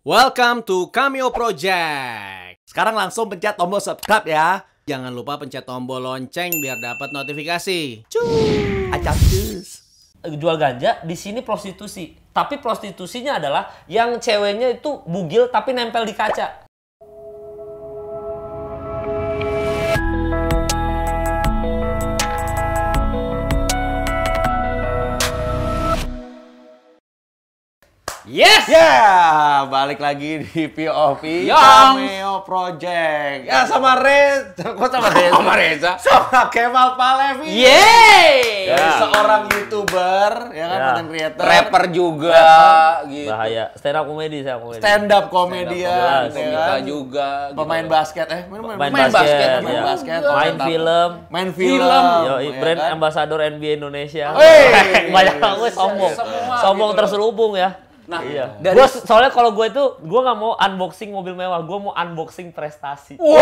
Welcome to Cameo Project. Sekarang langsung pencet tombol subscribe ya. Jangan lupa pencet tombol lonceng biar dapat notifikasi. Cuy, cus. jual ganja di sini prostitusi tapi prostitusinya adalah yang ceweknya itu bugil tapi nempel di kaca Yes! Ya, balik lagi di POV Yang. Cameo Project. Ya sama Reza, kok sama Reza? Sama Reza. Sama Kemal Palevi. yeay Ya, seorang YouTuber, ya kan, Ya. content creator. Rapper juga gitu. bahaya stand up komedi saya komedi stand up komedian, ya Komika kan? juga. gitu. Pemain basket, eh main, main, main, main basket, basket, ya. main basket, main film main film, Film. Yo, ya brand kan? ambassador NBA Indonesia. Wey. Banyak banget sombong. Semua sombong gitu. terselubung ya. Nah, iya. dari- Gua soalnya kalau gue itu gue nggak mau unboxing mobil mewah, gue mau unboxing prestasi. Wow.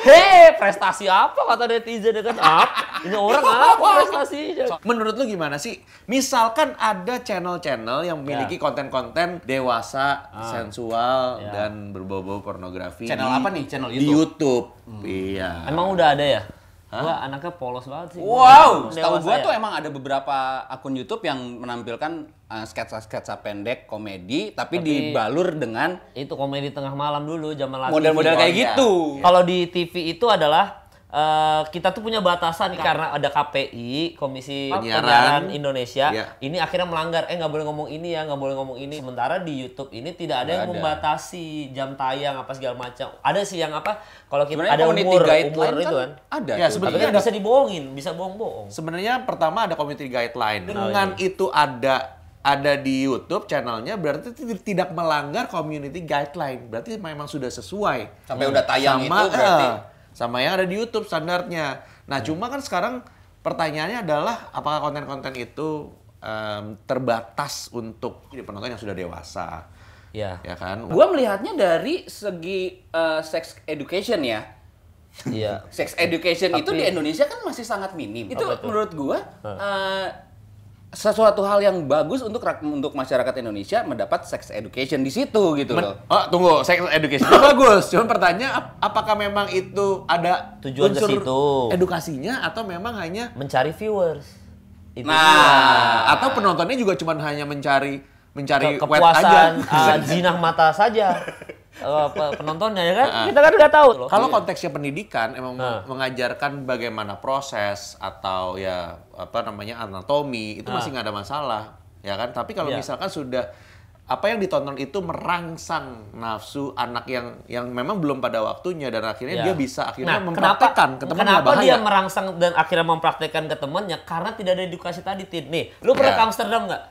Hei, prestasi apa kata netizen ya kan? Apa? Ini orang apa prestasinya? Menurut lu gimana sih? Misalkan ada channel-channel yang memiliki konten-konten dewasa, sensual, Ya. dan berbau-bau pornografi. Channel di- apa nih? Channel Di YouTube. Iya. Emang udah ada ya? Gua anaknya polos banget sih. Wow, setahu gua ya? tuh emang ada beberapa akun YouTube yang menampilkan uh, sketsa-sketsa pendek komedi tapi, Tapi- dibalur dengan itu komedi tengah malam dulu zaman La model-model TV. kayak iya. gitu. Kalau di TV itu adalah eh, kita tuh punya batasan karena ada KPI Komisi Penyiaran. Penyiaran Indonesia. Iya. Ini akhirnya melanggar. Eh nggak boleh ngomong ini ya, nggak boleh ngomong ini. Sementara di YouTube ini tidak ada Nggak yang ada. membatasi jam tayang apa segala macam. Ada sih yang apa? Kalau kita Sebenarnya ada community umur guideline umur itu kan. ada. Ya, sebetulnya kan ada- bisa dibohongin, bisa bohong-bohong. Sebenarnya pertama ada community guideline. Oh, Dengan iya. itu ada ada di YouTube channelnya berarti tidak melanggar community guideline. Berarti memang sudah sesuai. Sampai udah tayang sama, itu berarti eh, sama yang ada di YouTube standarnya. Nah, cuma kan sekarang pertanyaannya adalah apakah konten-konten itu em, terbatas untuk penonton yang sudah dewasa, Ya. ya kan? Gua melihatnya dari segi uh, sex education ya. Iya. Sex education itu Tapi- di Indonesia kan masih sangat minim. Itu itu? menurut gua uh, sesuatu hal yang bagus untuk untuk masyarakat Indonesia mendapat sex education di situ gitu Men- loh. oh, tunggu, sex education itu bagus. Cuma pertanyaan ap- apakah memang itu ada Tujuan ke unsur situ. edukasinya atau memang hanya Mencari viewers. Itu Nah, dia. atau penontonnya juga cuma hanya mencari mencari Ke- wet aja. kepuasan uh, jinah mata saja penontonnya ya kan kita kan nggak tahu Kalau konteksnya pendidikan emang Nah. mengajarkan bagaimana proses atau ya apa namanya anatomi itu masih nggak ada masalah ya kan. Tapi kalau Iya. misalkan sudah apa yang ditonton itu merangsang nafsu anak yang yang memang belum pada waktunya dan akhirnya Ya. dia bisa akhirnya Nah, mempraktekkan ke temannya kenapa bahaya. dia merangsang dan akhirnya mempraktekkan ke temannya karena tidak ada edukasi tadi Tin nih lu pernah Ya. ke Amsterdam nggak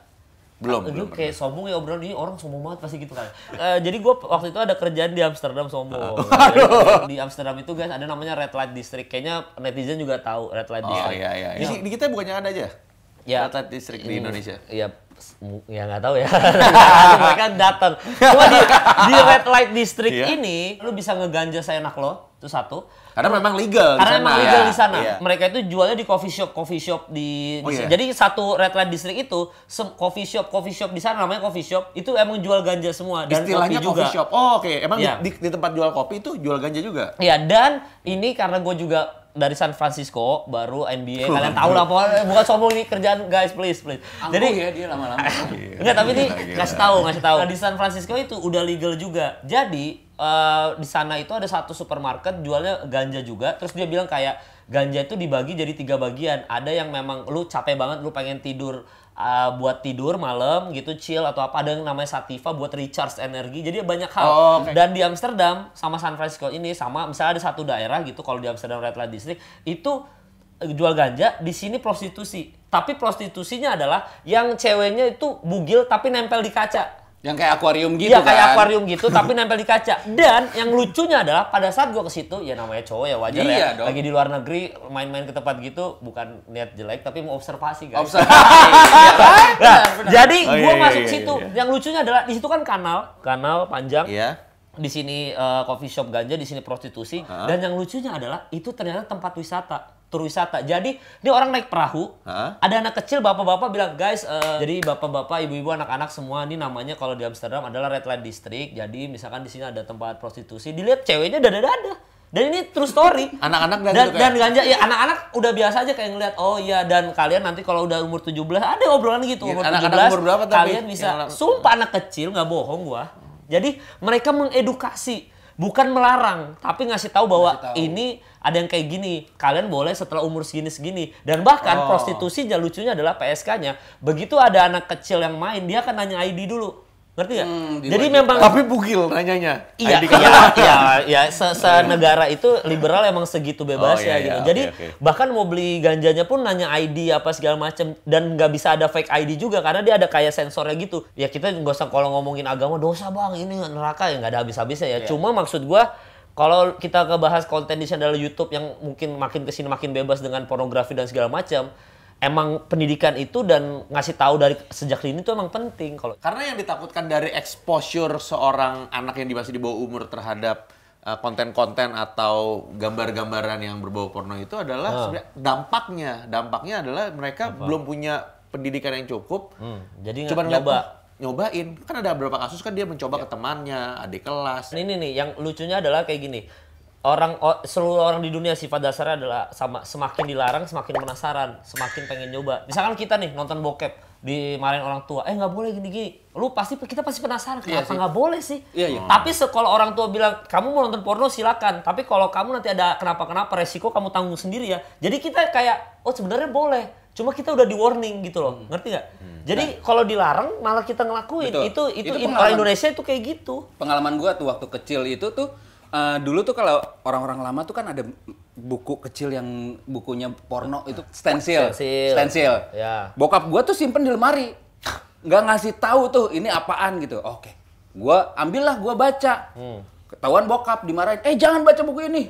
belum Lu belum. kayak sombong ya obrolan ini orang sombong banget pasti gitu kan. Eh, jadi gue waktu itu ada kerjaan di Amsterdam sombong. di Amsterdam itu guys ada namanya red light district. Kayaknya netizen juga tahu red light Oh district. iya iya. Di, di kita bukannya ada aja? Ya. Data distrik di Indonesia. Iya, ya nggak tahu ya. Mereka datang. Cuma di, di red light district Iya. ini lu bisa ngeganja seenak lo, itu satu. Karena memang legal Karena sana. emang legal Ya, di sana. iya. Mereka itu jualnya di coffee shop, coffee shop di, Oh, di- iya? Jadi satu red light district itu coffee shop, coffee shop di sana namanya coffee shop itu emang jual ganja semua dan Istilahnya kopi juga. coffee shop. Oh, oke. Emang Iya. di, di, di tempat jual kopi itu jual ganja juga? Iya dan ini karena gue juga dari San Francisco baru NBA kalian tahu lah pokoknya bukan sombong ini kerjaan guys please please. Angkuh ya dia lama-lama. Enggak, tapi ini ngasih tahu, ngasih tahu. Nah, di San Francisco itu udah legal juga. Jadi eh, di sana itu ada satu supermarket jualnya ganja juga. Terus dia bilang kayak ganja itu dibagi jadi tiga bagian. Ada yang memang lu capek banget, lu pengen tidur eh, buat tidur malam gitu chill atau apa. Ada yang namanya sativa buat recharge energi. Jadi banyak hal. Oh, oke. Dan di Amsterdam sama San Francisco ini sama misalnya ada satu daerah gitu kalau di Amsterdam Red Light District itu eh, jual ganja di sini prostitusi tapi prostitusinya adalah yang ceweknya itu bugil tapi nempel di kaca Yang kayak akuarium gitu Iya kan. kayak akuarium gitu tapi nempel di kaca dan yang lucunya adalah pada saat gua ke situ ya namanya cowok ya wajar Iya ya dong. lagi di luar negeri main-main ke tempat gitu bukan niat jelek tapi mau observasi guys Observasi. Iya, Nah, benar, benar. jadi Oh, iya, gua iya, masuk iya, situ iya. yang lucunya adalah di situ kan kanal kanal panjang Iya. di sini eh, coffee shop ganja, di sini prostitusi. Dan yang lucunya adalah itu ternyata tempat wisata. Tur wisata. Jadi ini orang naik perahu, Hah? ada anak kecil bapak-bapak bilang guys, eh, jadi bapak-bapak, ibu-ibu, anak-anak semua ini namanya kalau di Amsterdam adalah red light district. Jadi misalkan di sini ada tempat prostitusi, dilihat ceweknya dada-dada. Dan ini true story. Anak-anak dan dan, dan kayak- ganja ya anak-anak udah biasa aja kayak ngeliat oh iya dan kalian nanti kalau udah umur 17 ada obrolan gitu Iya, umur anak-anak 17 umur berapa tapi? kalian bisa anak- sumpah anak kecil nggak bohong gua. Jadi mereka mengedukasi bukan melarang tapi ngasih tahu bahwa ini ada yang kayak gini. Kalian boleh setelah umur segini segini. Dan bahkan Oh. prostitusinya lucunya adalah PSK-nya begitu ada anak kecil yang main dia akan nanya ID dulu ngerti nggak? Hmm, Jadi memang Tapi bugil nanyanya. Iya, iya, iya, iya. Se, negara itu liberal emang segitu bebas Oh, ya iya, gitu. iya, Jadi oke, oke. bahkan mau beli ganjanya pun nanya ID apa segala macam dan nggak bisa ada fake ID juga karena dia ada kayak sensornya gitu. Ya kita nggak usah kalau ngomongin agama dosa bang ini neraka ya nggak ada habis-habisnya ya. Cuma maksud gua kalau kita ngebahas konten di channel YouTube yang mungkin makin ke sini makin bebas dengan pornografi dan segala macam, emang pendidikan itu dan ngasih tahu dari sejak dini itu emang penting kalau Karena yang ditakutkan dari exposure seorang anak yang masih di bawah umur terhadap uh, konten-konten atau gambar-gambaran yang berbau porno itu adalah Ah. sebenarnya dampaknya. Dampaknya adalah mereka belum punya pendidikan yang cukup. Hmm, jadi Coba nyoba. nyobain. Kan ada beberapa kasus kan dia mencoba ke temannya, adik kelas. Ini nih yang lucunya adalah kayak gini. Orang seluruh orang di dunia sifat dasarnya adalah sama semakin dilarang semakin penasaran, semakin pengen nyoba. Misalkan kita nih nonton bokep dimarahin orang tua, eh nggak boleh gini-gini. Lu pasti kita pasti penasaran Iya kenapa sih. nggak boleh sih? Iya, iya. Tapi kalau orang tua bilang kamu mau nonton porno silakan, tapi kalau kamu nanti ada kenapa-kenapa resiko kamu tanggung sendiri ya. Jadi kita kayak oh sebenarnya boleh, cuma kita udah di warning gitu loh, ngerti nggak? Jadi kalau dilarang malah kita ngelakuin. Betul. Itu itu, Itu orang Indonesia itu kayak gitu. pengalaman gua tuh waktu kecil itu tuh eh, dulu tuh kalau orang-orang lama tuh kan ada buku kecil yang bukunya porno itu stensil Stensil. stensil Ya. bokap gua tuh simpen di lemari nggak ngasih tahu tuh ini apaan gitu oke gua ambillah gua baca Hmm. ketahuan bokap dimarahin eh jangan baca buku ini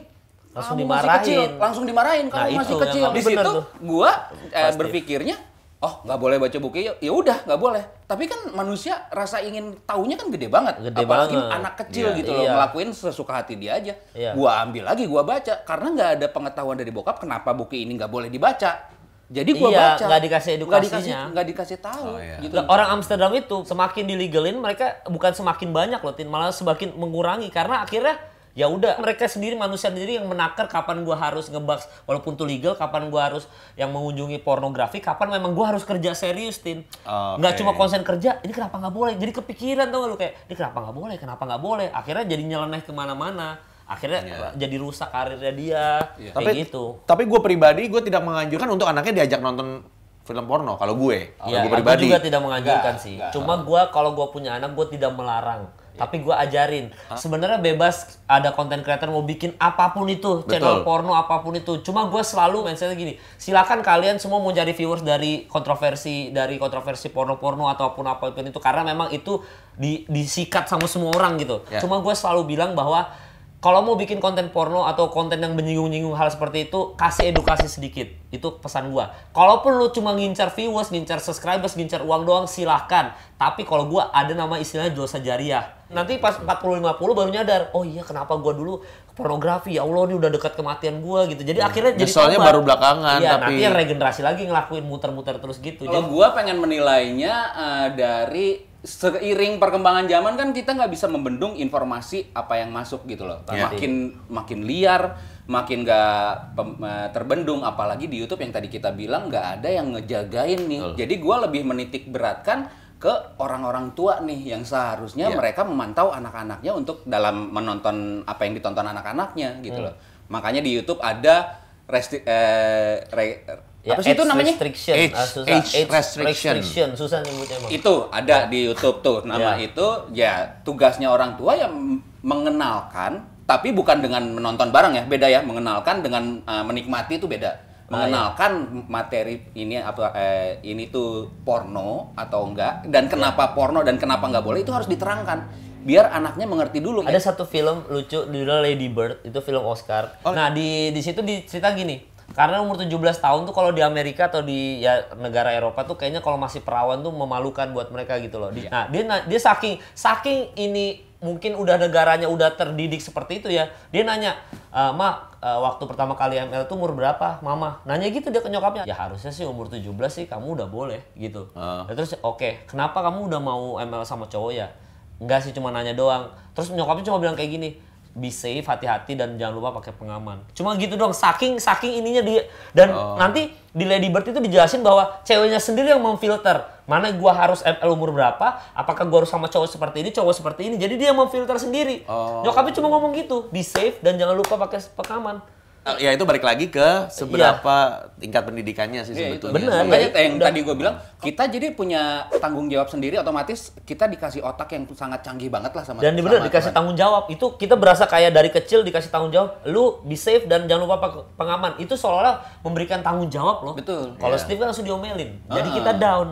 Langsung Kamu masih dimarahin. kecil. langsung dimarahin kamu Nah, masih kecil di situ tuh. gua eh, berpikirnya oh nggak boleh baca buku ya ya udah nggak boleh tapi kan manusia rasa ingin taunya kan gede banget Gede apalagi banget. anak kecil Iya. gitu loh Iya. ngelakuin sesuka hati dia aja Iya. gua ambil lagi gua baca karena nggak ada pengetahuan dari bokap kenapa buku ini nggak boleh dibaca jadi gua Iya, baca nggak dikasih Nggak dikasih edukasinya. nggak dikasih tahu Oh, iya. gitu orang Amsterdam itu semakin dilegalin mereka bukan semakin banyak loh, Tin, malah semakin mengurangi karena akhirnya ya udah mereka sendiri manusia sendiri yang menakar kapan gua harus ngebaks walaupun itu legal kapan gua harus yang mengunjungi pornografi kapan memang gua harus kerja serius tin. Oke. nggak cuma konsen kerja ini kenapa nggak boleh? Jadi kepikiran tau gak lu? Kayak ini kenapa nggak boleh? Kenapa nggak boleh? Akhirnya jadi nyeleneh ke mana-mana. Akhirnya Iya. jadi rusak karirnya dia. Kayak Tapi gitu. Tapi gue pribadi gue tidak menganjurkan untuk anaknya diajak nonton film porno. Kalau gue, kalau Iya, gue aku pribadi. juga tidak menganjurkan sih. nggak. Cuma gua kalau gua punya anak gua tidak melarang. Tapi gua ajarin. Sebenarnya bebas ada konten creator mau bikin apa pun itu, channel Betul. porno apa pun itu. Cuma gua selalu mindsetnya gini, silakan kalian semua mau cari viewers dari kontroversi dari kontroversi porno-porno ataupun apa pun itu karena memang itu di, disikat sama semua orang gitu. Ya. Cuma gua selalu bilang bahwa kalau mau bikin konten porno atau konten yang menyinggung-nyinggung hal seperti itu, kasih edukasi sedikit. Itu pesan gua. Kalaupun lu cuma ngincar viewers, ngincar subscribers, ngincar uang doang, silahkan. Tapi kalau gua ada nama istilahnya dosa jariah. Nanti pas 40-50 baru nyadar, oh iya kenapa gua dulu pornografi, ya Allah ini udah dekat kematian gua gitu. Jadi akhirnya jadi tobat. baru belakangan, Iya, tapi- nanti yang regenerasi lagi ngelakuin muter-muter terus gitu. Kalau Jadi gua pengen menilainya eh, dari seiring perkembangan zaman kan kita nggak bisa membendung informasi apa yang masuk gitu loh. Iya. Makin makin liar, makin nggak eh, terbendung. Apalagi di YouTube yang tadi kita bilang nggak ada yang ngejagain nih. Jadi gua lebih menitik beratkan ke orang-orang tua nih yang seharusnya Iya. mereka memantau anak-anaknya untuk dalam menonton apa yang ditonton anak-anaknya gitu loh. Makanya di YouTube ada restri- eh, re- ya, apa sih itu age namanya? Restriction. Age- Ah, susah. age restriction. Susah nyebutnya emang. itu ada di YouTube tuh nama Ya. itu ya tugasnya orang tua yang mengenalkan tapi bukan dengan menonton barang ya beda ya mengenalkan dengan uh, menikmati itu beda Ah, mengenalkan materi ini apa eh, ini tuh porno atau enggak dan kenapa porno dan kenapa nggak boleh itu harus diterangkan biar anaknya mengerti dulu Ada satu film lucu judulnya Lady Bird, itu film Oscar. Oh. Nah, di di situ dicerita gini. Karena umur 17 tahun tuh kalau di Amerika atau di ya negara Eropa tuh kayaknya kalau masih perawan tuh memalukan buat mereka gitu loh. Di- Nah, dia dia saking saking ini mungkin udah negaranya udah terdidik seperti itu ya. Dia nanya, e, "Ma, e, waktu pertama kali ML itu umur berapa, Mama?" Nanya gitu dia ke nyokapnya. Ya harusnya sih umur 17 sih kamu udah boleh gitu. Ya terus oke, kenapa kamu udah mau ML sama cowok ya? Enggak sih cuma nanya doang. Terus nyokapnya cuma bilang kayak gini, be safe, hati-hati dan jangan lupa pakai pengaman. Cuma gitu doang, saking saking ininya dia dan nanti di Lady Bird itu dijelasin bahwa ceweknya sendiri yang memfilter mana gua harus ML umur berapa, apakah gua harus sama cowok seperti ini, cowok seperti ini. Jadi dia memfilter sendiri. Nyokapnya cuma ngomong gitu, be safe dan jangan lupa pakai pengaman. Eh, Ya itu balik lagi ke seberapa tingkat pendidikannya sih Iya, itu. sebetulnya. Bener. Makanya Jadi yang udah- tadi gue bilang, kita jadi punya tanggung jawab sendiri, otomatis kita dikasih otak yang sangat canggih banget lah sama Dan bener sama dikasih Tuhan. tanggung jawab. Itu kita berasa kayak dari kecil dikasih tanggung jawab. Lu be safe dan jangan lupa pengaman. Itu seolah-olah memberikan tanggung jawab loh. Betul. Kalau Iya. Steve kan langsung diomelin. Jadi Ah. kita down.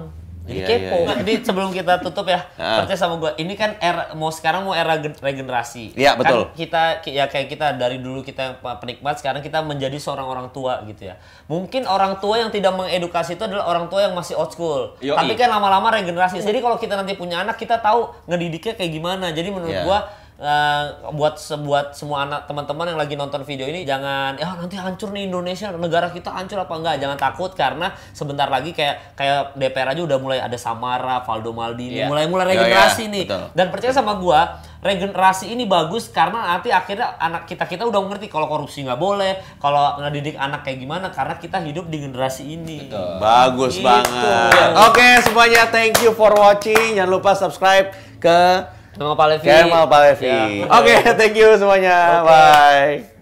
Jadi Iya, kepo. iya, iya. Jadi sebelum kita tutup ya, Ah. percaya sama gua. Ini kan era mau sekarang mau era gen- regenerasi. Iya, betul. Kan kita ki- ya kayak kita dari dulu kita penikmat, sekarang kita menjadi seorang orang tua gitu ya. Mungkin orang tua yang tidak mengedukasi itu adalah orang tua yang masih old school. Yoi. Tapi kan lama-lama regenerasi. Jadi kalau kita nanti punya anak, kita tahu ngedidiknya kayak gimana. Jadi menurut Iya. gua eh, buat sebuat semua anak teman-teman yang lagi nonton video ini jangan ya nanti hancur nih Indonesia negara kita hancur apa enggak jangan takut karena sebentar lagi kayak kayak DPR aja udah mulai ada Samara, Valdo Maldini, Iya. mulai mulai Iya, regenerasi iya, nih. betul. Dan percaya sama gua, regenerasi ini bagus karena nanti akhirnya anak kita kita udah mengerti kalau korupsi nggak boleh, kalau ngedidik anak kayak gimana karena kita hidup di generasi ini. Bagus Gitu. banget. Oke semuanya thank you for watching. Jangan lupa subscribe ke Nama Pak Levi. Kemal Palevi. Ya. Oke thank you semuanya. Oke. Bye.